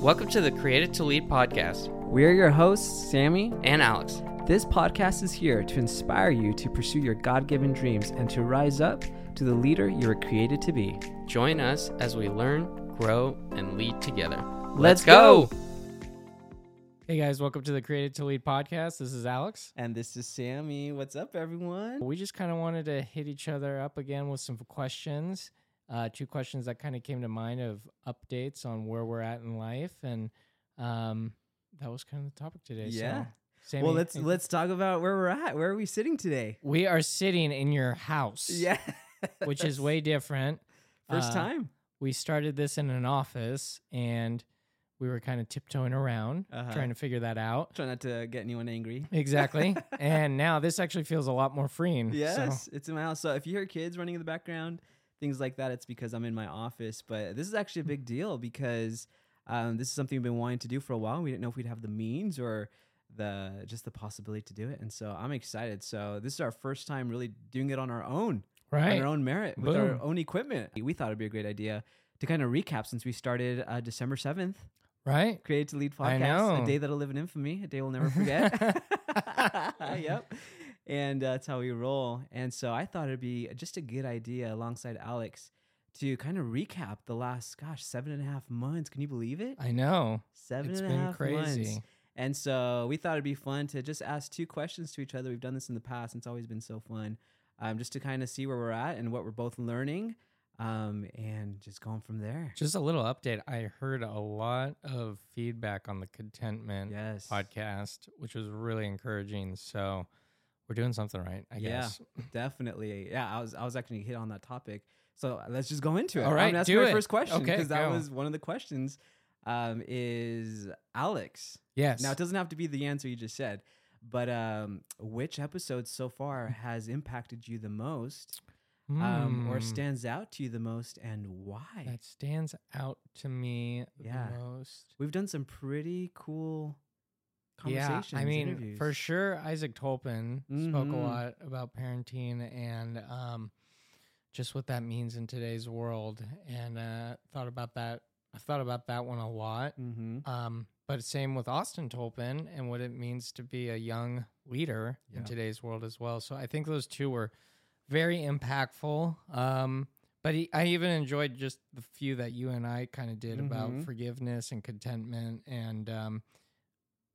Welcome to the Created to Lead podcast We're your hosts, Sammy. and Alex. This podcast is here to inspire you to pursue your God given dreams and to rise up to the leader you were created to be. Join us as we learn, grow, and lead together. Let's go. Hey guys, welcome to the Created to Lead podcast. This is Alex. And this is Sammy. What's up, everyone? We just kind of wanted to hit each other up again with some questions. Uh, two questions that kind of came to mind of updates on where we're at in life, and um, that was kind of the topic today. Yeah. So, Sammy, well, let's let's talk about where we're at. Where are we sitting today? We are sitting in your house, Yeah. which is way different. First uh, time. We started this in an office, and we were kind of tiptoeing around, Uh-huh. trying to figure that out. Try not to get anyone angry. Exactly. and now this actually feels a lot more freeing. so- Yes, it's in my house. So if you hear kids running in the background, things like that, it's because I'm in my office. But this is actually a big deal because um, this is something we've been wanting to do for a while. We didn't know if we'd have the means or the just the possibility to do it, and so I'm excited. So this is our first time really doing it on our own, right. on our own merit, with our own equipment. We thought it'd be a great idea to kind of recap since we started uh, December seventh, Right. Created to Lead podcast, a day that'll live in infamy, a day we'll never forget. yep. And uh, that's how we roll. And so I thought it'd be just a good idea alongside Alex to kind of recap the last, gosh, seven and a half months. Can you believe it? I know. Seven It's and a been half crazy. months. And so we thought it'd be fun to just ask two questions to each other. We've done this in the past. And it's always been so fun. Um, just to kind of see where we're at and what we're both learning. Um, and just going from there. Just a little update. I heard a lot of feedback on the contentment Yes. podcast, which was really encouraging. So we're doing something right, I Yeah. guess. Definitely. Yeah, I was I was actually hit on that topic. So let's just go into it. All right, I'm do my it. first question Okay, because that go. was one of the questions. Um, is Alex? Yes. Now it doesn't have to be the answer you just said, but um, which episode so far has impacted you the most, um, or Hmm, stands out to you the most, and why? that stands out to me Yeah. the most. We've done some pretty cool Yeah. I mean, interviews. for sure, Isaac Tolpin spoke a Mhm. lot about parenting and um, just what that means in today's world, and uh, thought about that. I thought about that one a lot. Mm-hmm. Um, but same with Austin Tolpin and what it means to be a young leader Yeah. in today's world as well. So I think those two were very impactful. Um, but he, I even enjoyed just the few that you and I kind of did about Mhm. forgiveness and contentment. And um,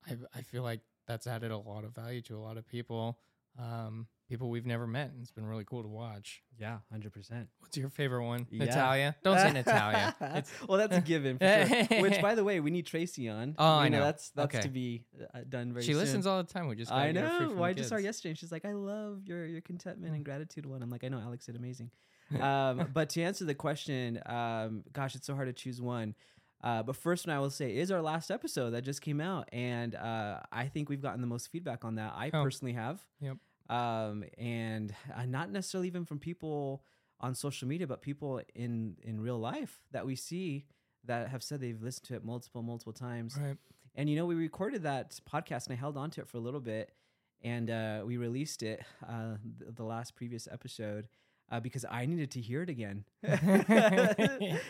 I, I feel like that's added a lot of value to a lot of people, um, people we've never met. And it's been really cool to watch. Yeah, hundred percent. What's your favorite one? Yeah. Natalia? Don't say Natalia. It's well, that's a given. For sure. Which, by the way, we need Tracy on. Oh, You I know. That's that's Okay. to be uh, done very she soon. listens all the time. We just I gotta get her free know. Well, I just saw her yesterday. and She's like, "I love your your contentment Mm. and gratitude one." I'm like, "I know, Alex did amazing." um, but to answer the question, um, gosh, it's so hard to choose one. Uh, but first one I will say is our last episode that just came out, and uh, I think we've gotten the most feedback on that. I Oh. personally have. Yep. Um, and uh, not necessarily even from people on social media, but people in in real life that we see that have said they've listened to it multiple multiple times. Right. And you know, we recorded that podcast and I held on to it for a little bit, and uh, we released it uh, the last previous episode. Uh, because I needed to hear it again,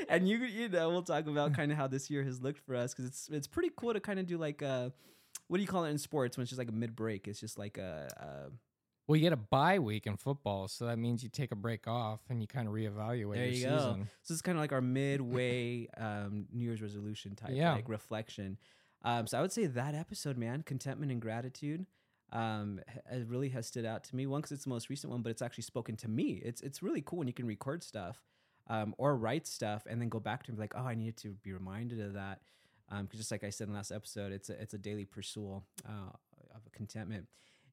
and you you know we'll talk about kind of how this year has looked for us because it's it's pretty cool to kind of do like uh what do you call it in sports when it's just like a mid break? It's just like a, a Well, you get a bye week in football, so that means you take a break off and you kind of reevaluate There your you go. So it's kind of like our midway um, New Year's resolution type Yeah. like reflection. Um, so I would say that episode, man, contentment and gratitude, um, it really has stood out to me. One, because it's the most recent one, but it's actually spoken to me. It's it's really cool when you can record stuff um, or write stuff and then go back to it and be like, oh, I needed to be reminded of that. Because just like I said in the last episode, it's a, it's a daily pursuit uh, of contentment.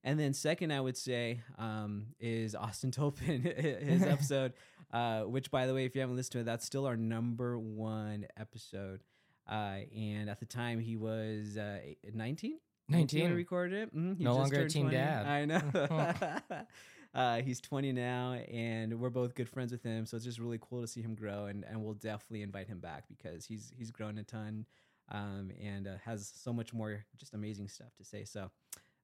And then second, I would say um, is Austin Tolpin, his episode, uh, which by the way, if you haven't listened to it, that's still our number one episode. Uh, and at the time, he was uh, 19. 19. when we recorded it. He No just longer a teen 20. dad. I know. uh, he's 20 now, and we're both good friends with him. So it's just really cool to see him grow, and, and we'll definitely invite him back because he's he's grown a ton, um, and uh, has so much more just amazing stuff to say. So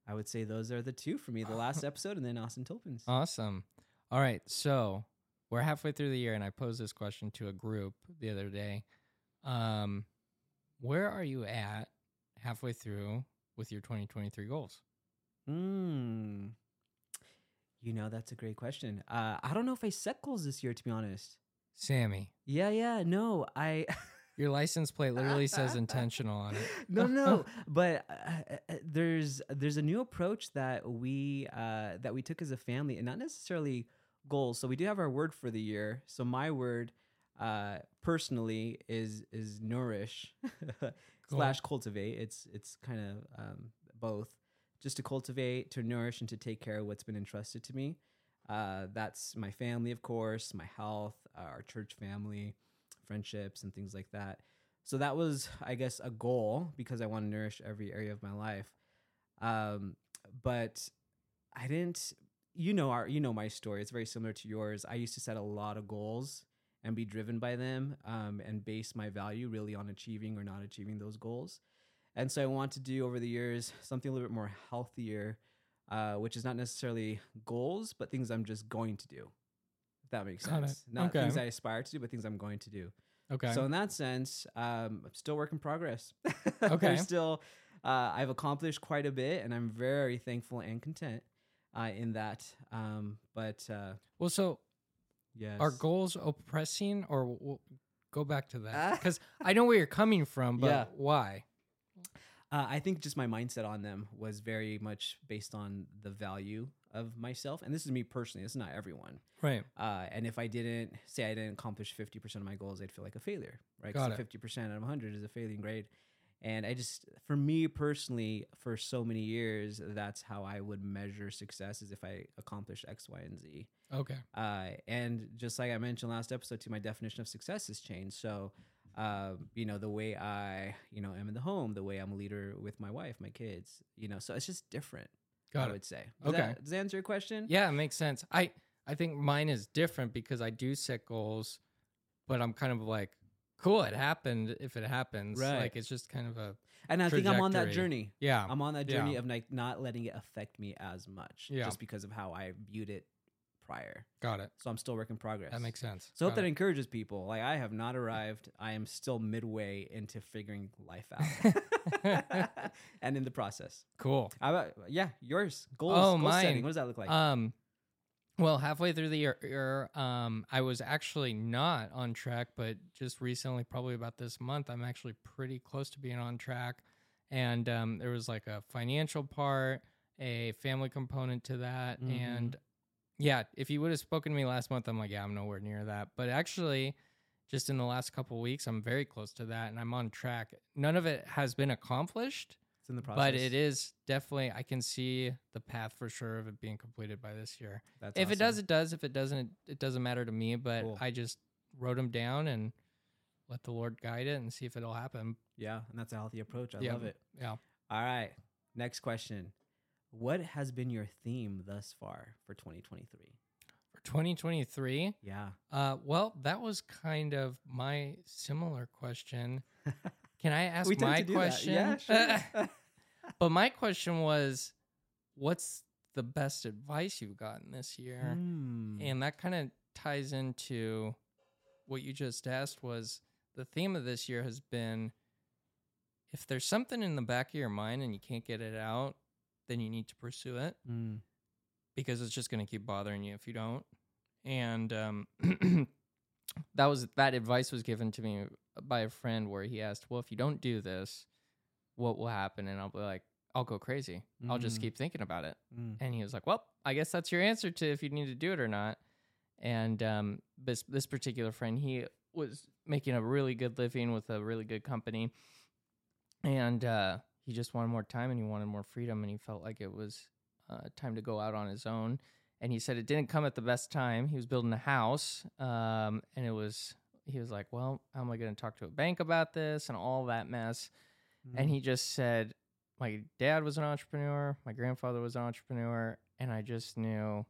I would say those are the two for me: the last episode, and then Austin Tolpin's. Awesome. All right, so we're halfway through the year, and I posed this question to a group the other day. Um, where are you at halfway through with your 2023 goals? Mm. You know, that's a great question. Uh, I don't know if I set goals this year, to be honest. Sammy, Yeah, yeah, no, I. your license plate literally says intentional on it. no, no, but uh, uh, there's there's a new approach that we uh, that we took as a family, and not necessarily goals. So we do have our word for the year. So my word, uh, personally, is is nourish slash cultivate. It's it's kind of um, both, just to cultivate, to nourish, and to take care of what's been entrusted to me. Uh, that's my family, of course, my health, our church family, friendships, and things like that. So that was, I guess, a goal because I want to nourish every area of my life. Um, but I didn't, you know, our, you know, my story. It's very similar to yours. I used to set a lot of goals and be driven by them, um, and base my value really on achieving or not achieving those goals. And so I want to do over the years something a little bit more healthier, uh, which is not necessarily goals, but things I'm just going to do. If that makes sense. Not Okay. things I aspire to do, but things I'm going to do. Okay. So in that sense, um, I'm still work in progress. Okay. Still, uh, I've accomplished quite a bit, and I'm very thankful and content uh, in that. Um, but uh, well, so yes, are goals oppressing or w- w- go back to that? Ah. Because I know where you're coming from, but Yeah. why? Uh, I think just my mindset on them was very much based on the value of myself, and this is me personally. This is not everyone. Right. Uh, and if I didn't say I didn't accomplish fifty percent of my goals, I'd feel like a failure, right? Got it. fifty percent out of hundred is a failing grade. And I just, for me personally, for so many years, that's how I would measure success is if I accomplish X, Y, and Z. Okay. Uh, and just like I mentioned last episode, too, my definition of success has changed. So, uh, you know, the way I, you know, am in the home, the way I'm a leader with my wife, my kids, you know, so it's just different. Got I it. would say. Does Okay. That, does that answer your question? Yeah, it makes sense. I I think mine is different because I do set goals, but I'm kind of like, cool, it happened if it happens. Right. Like it's just kind of a And I think I'm on that journey. yeah. I'm on that journey Yeah. of like not letting it affect me as much, Yeah. just because of how I viewed it prior. Got it. So I'm still work in progress. That makes sense. So I hope Got that it. encourages people. Like I have not arrived. I am still midway into figuring life out, and in the process. cool. How about yeah, yours goals? Oh, goal setting. mine. What does that look like? Um, well, halfway through the year, year, um, I was actually not on track, but just recently, probably about this month, I'm actually pretty close to being on track. And um, there was like a financial part, a family component to that, Mhm. and yeah, if you would have spoken to me last month, I'm like, yeah, I'm nowhere near that. But actually, just in the last couple weeks, I'm very close to that, and I'm on track. None of it has been accomplished, it's in the process. but it is definitely I can see the path for sure of it being completed by this year. That's if it does, it does. If it doesn't, it doesn't matter to me. But Cool. I just wrote them down and let the Lord guide it and see if it'll happen. yeah, and that's a healthy approach. I Yeah. love it. Yeah. All right, next question. What has been your theme thus far for 2023? For 2023, Yeah. uh, well, that was kind of my similar question. Can I ask We tend my to do that. question? Yeah, sure. but my question was, what's the best advice you've gotten this year? Hmm. and that kind of ties into what you just asked was the theme of this year has been if there's something in the back of your mind and you can't get it out then you need to pursue it Mm. because it's just going to keep bothering you if you don't and um, that was that advice was given to me by a friend where he asked well if you don't do this what will happen and i'll be like i'll go crazy i'll just Mm. keep thinking about it Mm. and he was like, "Well, I guess that's your answer to if you need to do it or not." And um, this this particular friend, he was making a really good living with a really good company, and uh, he just wanted more time and he wanted more freedom, and he felt like it was uh, time to go out on his own. And he said it didn't come at the best time. He was building a house, um, and it was. He was like, "Well, how am I going to talk to a bank about this and all that mess?" Mm. And he just said, My dad was an entrepreneur, my grandfather was an entrepreneur, and I just knew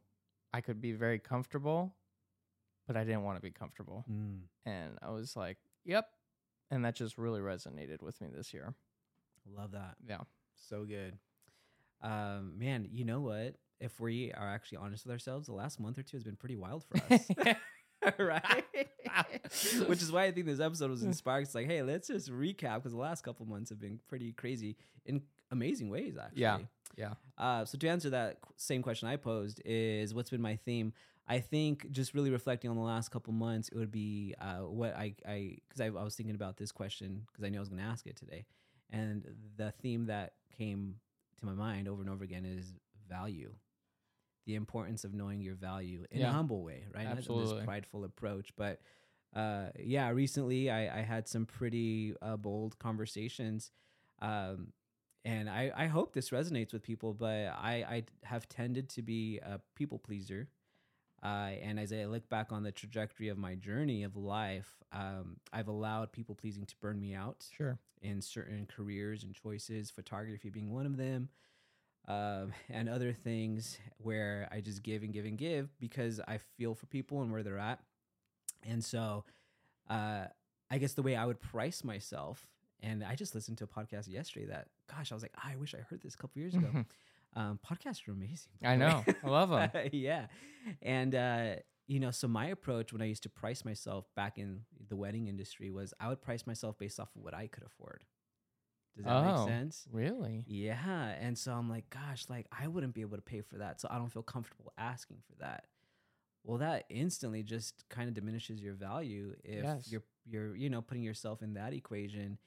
I could be very comfortable, but I didn't want to be comfortable. Mm. And I was like, Yep. And that just really resonated with me this year. Love that. Yeah. So good. Um, man, you know what? If we are actually honest with ourselves, the last month or two has been pretty wild for us. right? Which is why I think this episode was inspired. It's like, hey, let's just recap because the last couple months have been pretty crazy in amazing ways, actually. Yeah. Yeah. Uh, so to answer that same question I posed is what's been my theme? I think just really reflecting on the last couple months, it would be uh, what I I because I, I was thinking about this question because I knew I was going to ask it today, and the theme that came to my mind over and over again is value, the importance of knowing your value in Yeah. a humble way, right? Not this prideful approach, but uh, yeah, recently I, I had some pretty uh, bold conversations. Um, and I, I hope this resonates with people, but I, I have tended to be a people pleaser. Uh, and as I look back on the trajectory of my journey of life, um, I've allowed people pleasing to burn me out Sure. in certain careers and choices, photography being one of them, um, and other things where I just give and give and give because I feel for people and where they're at. And so, uh, I guess the way I would price myself, and I just listened to a podcast yesterday that, gosh, I was like, I wish I heard this a couple years ago. um, podcasts are amazing. I know. I love them. yeah. And, uh, you know, so my approach when I used to price myself back in the wedding industry was I would price myself based off of what I could afford. Does that Oh. make sense? Really? Yeah. And so I'm like, gosh, like I wouldn't be able to pay for that. So I don't feel comfortable asking for that. Well, that instantly just kind of diminishes your value if Yes. you're you're, you know, putting yourself in that equation.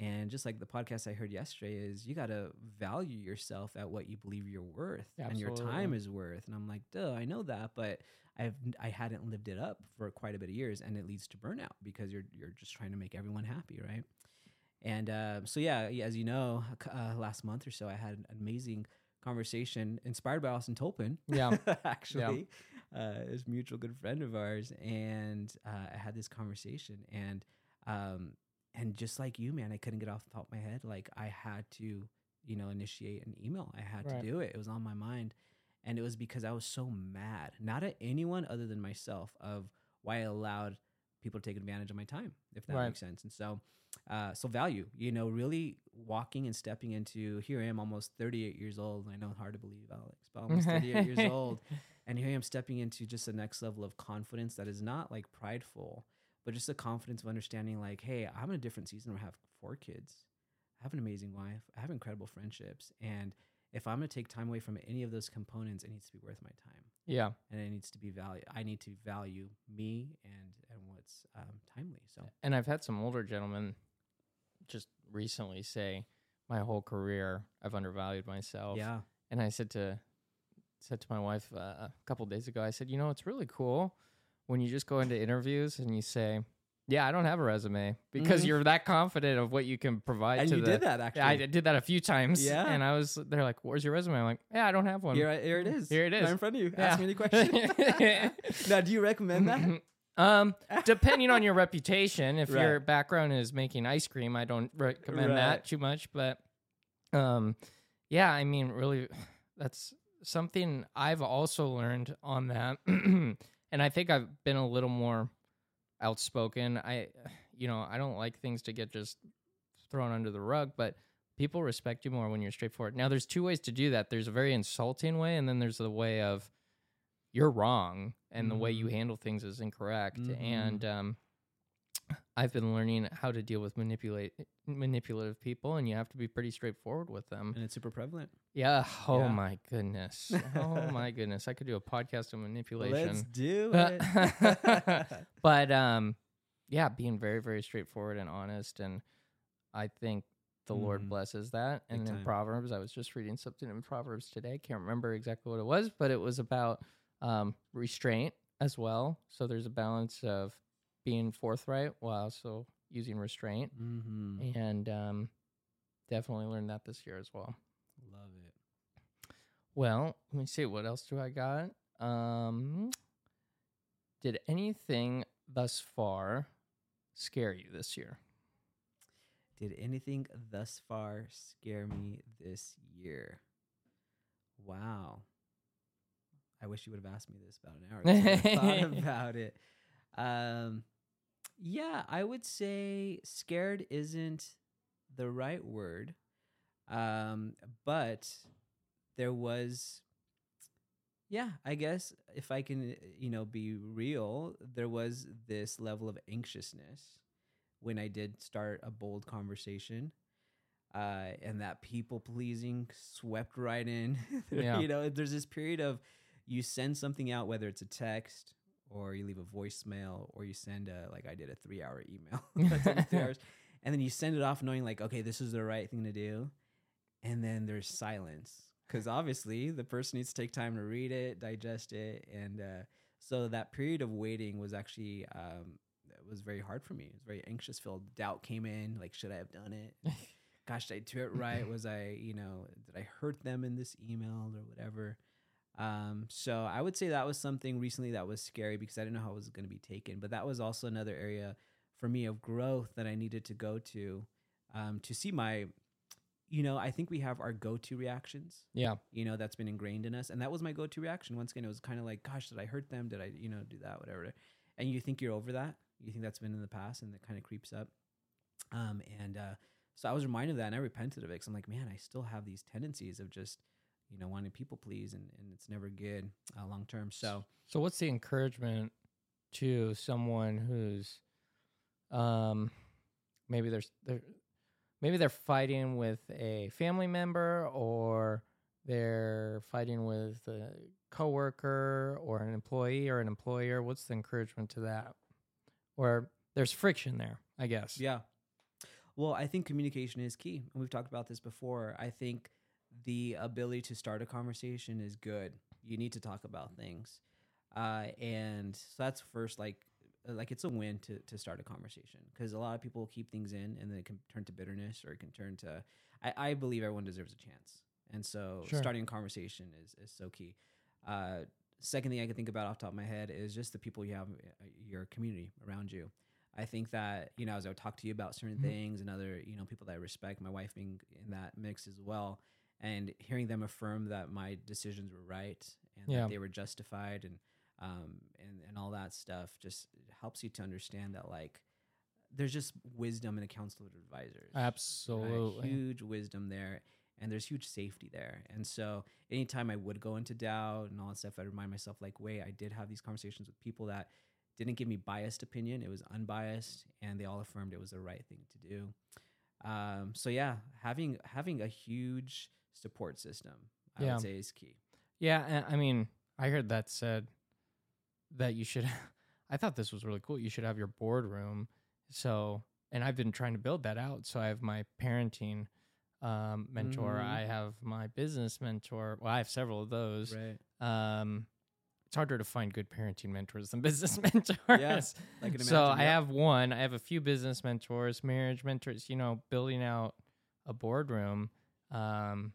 And just like the podcast I heard yesterday is you gotta value yourself at what you believe you're worth and your time is worth. And I'm like, duh, I know that, but I've I hadn't lived it up for quite a bit of years, and it leads to burnout because you're you're just trying to make everyone happy, right? And uh, so yeah, yeah, as you know, uh, last month or so, I had an amazing conversation inspired by Austin Tolpin. Yeah. actually, uh, is a mutual good friend of ours, and uh, I had this conversation, and um, and just like you, man, I couldn't get off the top of my head. Like I had to, you know, initiate an email. I had Right. to do it. It was on my mind, and it was because I was so mad, not at anyone other than myself, of why I allowed people to take advantage of my time, if that Right. makes sense. And so, uh, so value, you know, really walking and stepping into. Here I am, almost 38 years old. I know it's hard to believe, Alex, but almost 38 years old, and here I am stepping into just the next level of confidence that is not like prideful, but just a confidence of understanding, like, hey, I'm in a different season. where I have four kids, I have an amazing wife, I have incredible friendships, and if I'm going to take time away from any of those components, it needs to be worth my time Yeah. and it needs to be value. I need to value me and and what's um, timely. So And I've had some older gentlemen recently say, my whole career, I've undervalued myself. yeah, And I said to said to my wife uh, a couple days ago, I said, you know, it's really cool when you just go into interviews and you say, yeah, I don't have a resume because Mhm. you're that confident of what you can provide and to you the. did that actually. I did that a few times. Yeah. And I was, they're like, where's your resume? I'm like, yeah, I don't have one. Here, here it is. Here it Right is. in front of you. Yeah. Ask me any question. now, do you recommend that? um, depending on your reputation, if your background is making ice cream, I don't recommend Right. that too much. But, um, yeah, I mean, really, that's something I've also learned on that, and I think I've been a little more outspoken. I, you know, I don't like things to get just thrown under the rug, but people respect you more when you're straightforward. Now, there's two ways to do that. There's a very insulting way, and then there's the way of you're wrong, and the way you Mhm. handle things is incorrect. Mhm. And um, I've been learning how to deal with manipulate manipulative people, and you have to be pretty straightforward with them. And it's super prevalent. Yeah. Oh Yeah. my goodness. Oh my goodness. I could do a podcast on manipulation. Let's do it. but um yeah being very very straightforward and honest and i think the lord Mhm. blesses that Big and in time. proverbs i was just reading something in proverbs today can't remember exactly what it was but it was about um restraint as well so there's a balance of being forthright while also using restraint mm-hmm. and um definitely learned that this year as well Love it. well, let me see. What else do I got? Um, did anything thus far scare you this year? Did anything thus far scare me this year? Wow. I wish you would have asked me this about an hour ago. I thought about it. Um, yeah, I would say scared isn't the right word. Um, but there was Yeah, I guess if I can, you know, be real, there was this level of anxiousness when I did start a bold conversation. Uh, and that people pleasing swept right in. Yeah. you know, there's this period of you send something out, whether it's a text or you leave a voicemail or you send a, like I did a three hour email, three hours. and then you send it off knowing like, okay, this is the right thing to do. And then there's silence because obviously the person needs to take time to read it, digest it, and uh, so that period of waiting was actually um, it was very hard for me. It was very anxious filled. Doubt came in, like should I have done it? Gosh, did I do it right? Was I, you know, did I hurt them in this email or whatever? Um, so I would say that was something recently that was scary because I didn't know how it was going to be taken. But that was also another area for me of growth that I needed to go to um, to see my, you know, I think we have our go-to reactions Yeah. you know that's been ingrained in us and that was my go-to reaction once again it was kind of like gosh did i hurt them did i you know do that whatever and you think you're over that you think that's been in the past and it kind of creeps up um and uh so i was reminded of that and i repented of it because i'm like man i still have these tendencies of just you know wanting people please and, and it's never good uh, long term so So what's the encouragement to someone who's um maybe there's they're maybe they're fighting with a family member or they're fighting with a coworker or an employee or an employer what's the encouragement to that or there's friction there i guess Yeah. Well, I think communication is key. And we've talked about this before. I think the ability to start a conversation is good. You need to talk about things. Uh, and so that's first, like, like it's a win to, to start a conversation because a lot of people keep things in and then it can turn to bitterness or it can turn to, I, I believe everyone deserves a chance. And so Sure. starting a conversation is, is so key. Uh, second thing I can think about off the top of my head is just the people you have, uh, your community around you. I think that you know as I would talk to you about certain Mhm. things and other you know people that I respect, my wife being in that mix as well, and hearing them affirm that my decisions were right and Yeah. that they were justified and um and and all that stuff just helps you to understand that like there's just wisdom in a council of advisors. right? absolutely huge wisdom there and there's huge safety there and so anytime i would go into doubt and all that stuff I'd remind myself like wait i did have these conversations with people that didn't give me biased opinion it was unbiased and they all affirmed it was the right thing to do um, so yeah having having a huge support system i Yeah. would say is key Yeah, I mean, I heard that said that you should. I thought this was really cool. You should have your boardroom. So, and I've been trying to build that out. So I have my parenting um, mentor. Mhm. I have my business mentor. Well, I have several of those. right Um, it's harder to find good parenting mentors than business mentors. I can so I have one. I have a few business mentors, marriage mentors. You know, building out a boardroom. Um,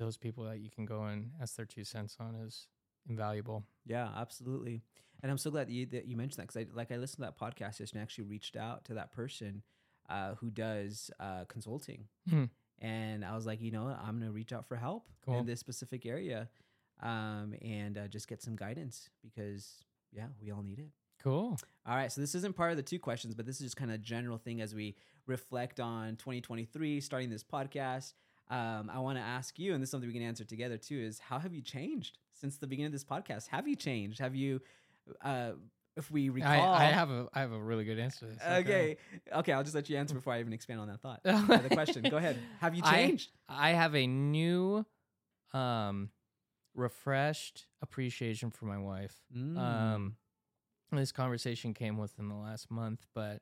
those people that you can go and ask their two cents on is invaluable. Yeah, absolutely. And I'm so glad that you, that you mentioned that because I like I listened to that podcast yesterday and actually reached out to that person uh, who does uh, consulting, Hmm. and I was like, you know, what? I'm gonna reach out for help Cool. in this specific area, um, and uh, just get some guidance because yeah, we all need it. Cool. All right, so this isn't part of the two questions, but this is just kind of a general thing as we reflect on 2023, starting this podcast. Um, I want to ask you, and this is something we can answer together too: is how have you changed since the beginning of this podcast? Have you changed? Have you, uh, if we recall, I, I have a I have a really good answer to this. okay, okay, I'll just let you answer before I even expand on that thought. Uh, the question, go ahead. Have you I- changed? I have a new, um, refreshed appreciation for my wife. Mm. Um, this conversation came within the last month, but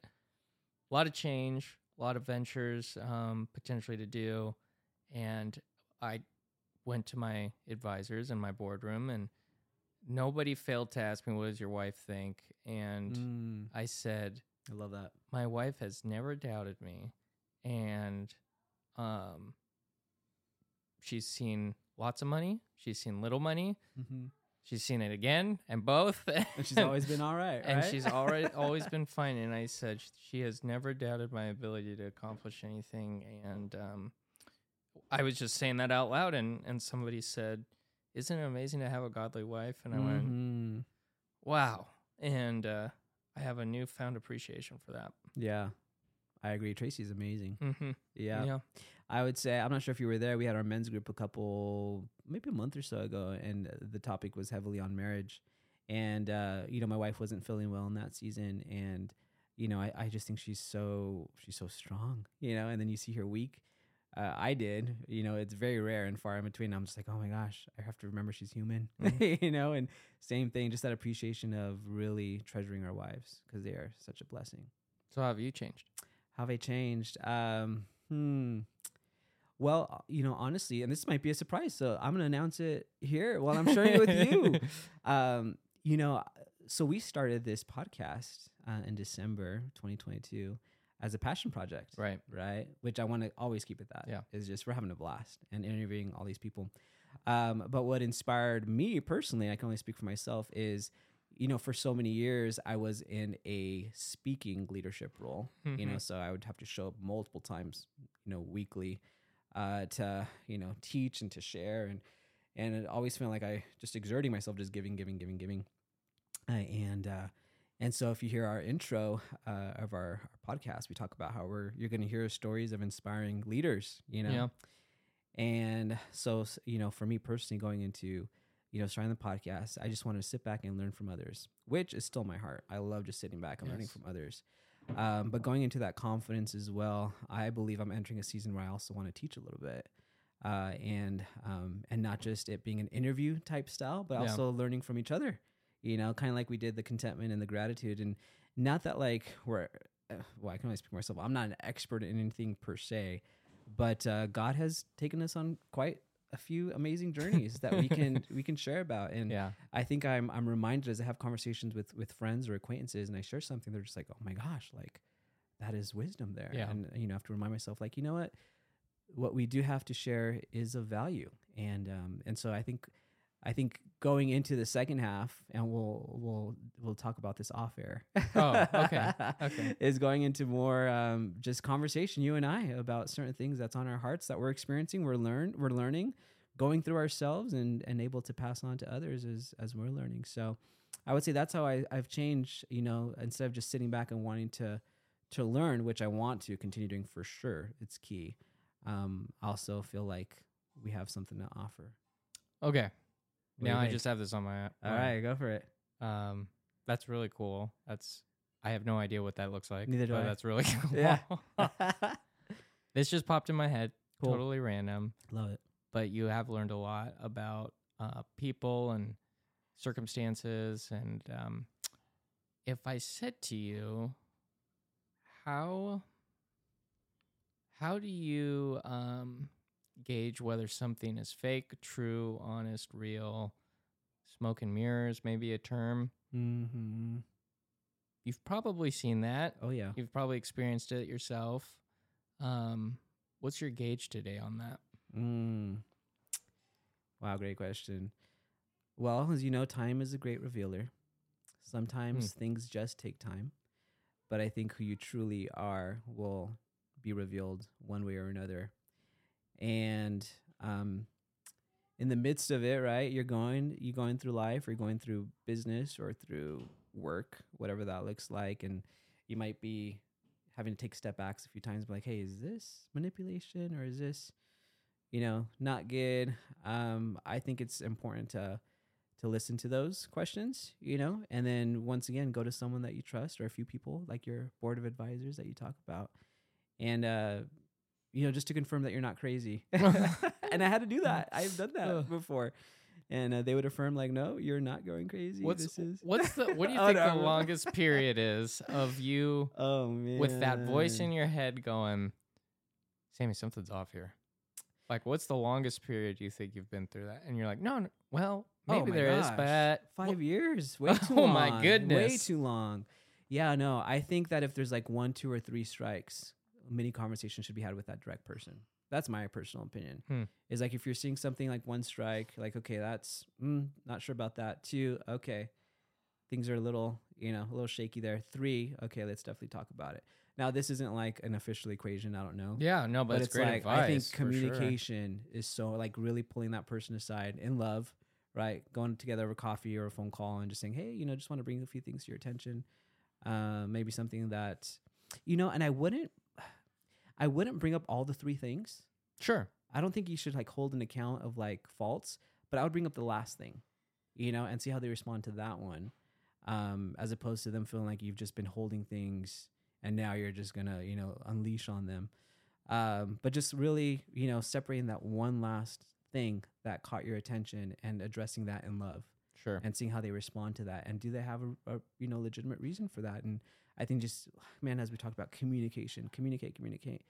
a lot of change, a lot of ventures um, potentially to do, and I went to my advisors in my boardroom, and nobody failed to ask me, "What does your wife think?" And Mm. I said, I love that. my wife has never doubted me and um she's seen lots of money she's seen little money hmm she's seen it again and both And she's always been all right, and she's already always been fine and i said she has never doubted my ability to accomplish anything and um i was just saying that out loud and and somebody said isn't it amazing to have a godly wife and i went Mhm. wow and uh i have a newfound appreciation for that Yeah, I agree. Tracy's amazing. mm-hmm. Yeah. yeah I would say I'm not sure if you were there. We had our men's group a couple, maybe a month or so ago, and the topic was heavily on marriage. And uh, you know, my wife wasn't feeling well in that season, and you know, I, I just think she's so she's so strong, you know. And then you see her weak. Uh, I did, you know, it's very rare and far in between. I'm just like, oh my gosh, I have to remember she's human, you know. And same thing, just that appreciation of really treasuring our wives because they are such a blessing. So how have you changed? How have I changed? Um, hmm. Well, you know, honestly, and this might be a surprise, so I'm gonna announce it here while I'm sharing it with you. Um, you know, so we started this podcast uh, in December 2022 as a passion project, Right. right? Which I want to always keep it that. Yeah. is just we're having a blast and interviewing all these people. Um, but what inspired me personally, I can only speak for myself, is you know, for so many years I was in a speaking leadership role. You know, Mhm. so I would have to show up multiple times, you know, weekly, uh, to you know teach and to share and and it always felt like I just exerting myself, just giving, giving, giving, giving, uh, and uh, and so if you hear our intro uh, of our, our podcast, we talk about how we're you're going to hear stories of inspiring leaders, you know, Yeah. and so you know, for me personally, going into you know starting the podcast, I just want to sit back and learn from others, which is still my heart. I love just sitting back and learning from others. Um, but going into that confidence as well, I believe I'm entering a season where I also want to teach a little bit, uh, and um, and not just it being an interview type style, but Yeah. also learning from each other. You know, kind of like we did the contentment and the gratitude, and not that like we're uh, well, I can only speak for myself. I'm not an expert in anything per se, but uh, God has taken us on quite a few amazing journeys that we can we can share about, and Yeah. I think I'm I'm reminded as I have conversations with with friends or acquaintances, and I share something, they're just like, oh my gosh, like that is wisdom there, Yeah. and you know, I have to remind myself, like, you know what, what we do have to share is of value, and um and so I think. I think going into the second half, and we'll we'll we'll talk about this off air. Oh, okay, okay. Is going into more um, just conversation, you and I, about certain things that's on our hearts that we're experiencing, we're learn, we're learning, going through ourselves, and and able to pass on to others as as we're learning. So, I would say that's how I I've changed. You know, instead of just sitting back and wanting to to learn, which I want to continue doing for sure, it's key. Um, I also feel like we have something to offer. Okay. What now I just have this on my. All my- right, go for it. Um, that's really cool. That's I have no idea what that looks like. Neither do but I. That's really cool. Yeah. this just popped in my head. Cool. Totally random, Love it. but you have learned a lot about uh, people and circumstances. And um, if I said to you, how how do you um, gauge whether something is fake, true, honest, real? Smoke and mirrors, maybe a term. Mm-hmm. You've probably seen that. Oh yeah. You've probably experienced it yourself. Um, what's your gauge today on that? Mm. Wow, great question. Well, as you know, time is a great revealer. Sometimes things just take time, but I think who you truly are will be revealed one way or another. And um, in the midst of it, right, you're going, you're going through life, or you're going through business or through work, whatever that looks like, and you might be having to take step backs a few times, be like, hey, is this manipulation or is this you know, not good. Um, I think it's important to to listen to those questions, you know, and then once again go to someone that you trust or a few people like your board of advisors that you talk about, and uh, you know, just to confirm that you're not crazy. and I had to do that. I've done that before, and uh, they would affirm like, no, you're not going crazy. What's this is what's the what do you Oh, think no, the longest period is of you oh man with that voice in your head going, Sammy, something's off here. Like, what's the longest period you think you've been through that? And you're like, no, no well, Oh maybe my there is, gosh. but five years. Way too Oh long. my goodness, Way too long. Yeah, no. I think that if there's like one, two, or three strikes, many conversations should be had with that direct person. That's my personal opinion. Hmm. Is like if you're seeing something like one strike, like okay, that's mm, not sure about that. Two, okay, things are a little, you know, a little shaky there. Three, okay, let's definitely talk about it. Now, this isn't like an official equation. I don't know yeah, no, but, but it's great like advice. I think for sure. communication is so like really pulling that person aside in love, right? Going together over coffee or a phone call and just saying, hey, you know, just want to bring a few things to your attention. Uh, maybe something that, you know, and I wouldn't, I wouldn't bring up all the three things. Sure. I don't think you should like hold an account of like faults, but I would bring up the last thing, you know, and see how they respond to that one, um, as opposed to them feeling like you've just been holding things and now you're just gonna, you know, unleash on them. Um, but just really, you know, separating that one last thing that caught your attention and addressing that in love Sure. and seeing how they respond to that and do they have a, a you know legitimate reason for that and i think just man as we talked about communication communicate communicate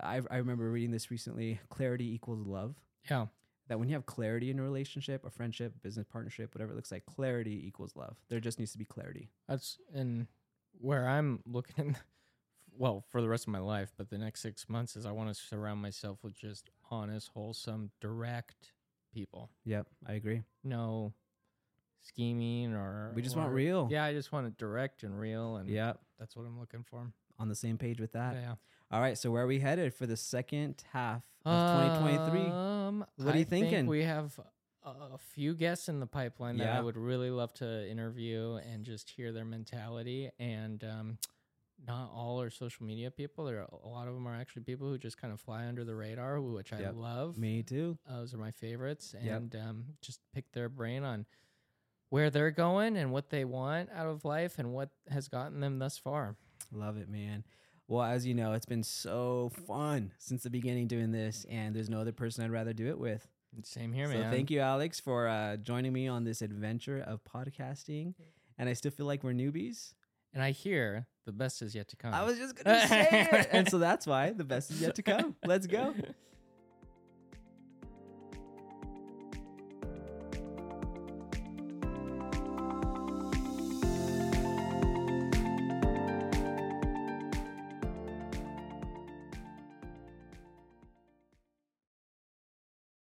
i, I remember reading this recently clarity equals love yeah. that when you have clarity in a relationship a friendship business partnership whatever it looks like clarity equals love there just needs to be clarity That's and where I'm looking. Well, for the rest of my life, but the next six months is I want to surround myself with just honest, wholesome, direct people. yep i agree No scheming or we just want real Yeah, I just want it direct and real, and yep that's what I'm looking for. on the same page with that yeah. all right so where are we headed for the second half of 2023 Um, What are you I think thinking? we have a few guests in the pipeline that I would really love to interview and just hear their mentality. And um, not all are social media people. There are a lot of them are actually people who just kind of fly under the radar, which I love. me too Those are my favorites, Yep. and um, just pick their brain on where they're going and what they want out of life and what has gotten them thus far. Love it, man. Well, as you know, it's been so fun since the beginning doing this, and there's no other person I'd rather do it with. Same here, so man. thank you, Alex, for uh, joining me on this adventure of podcasting. And I still feel like we're newbies. And I hear the best is yet to come. I was just gonna say it, and so that's why the best is yet to come. Let's go.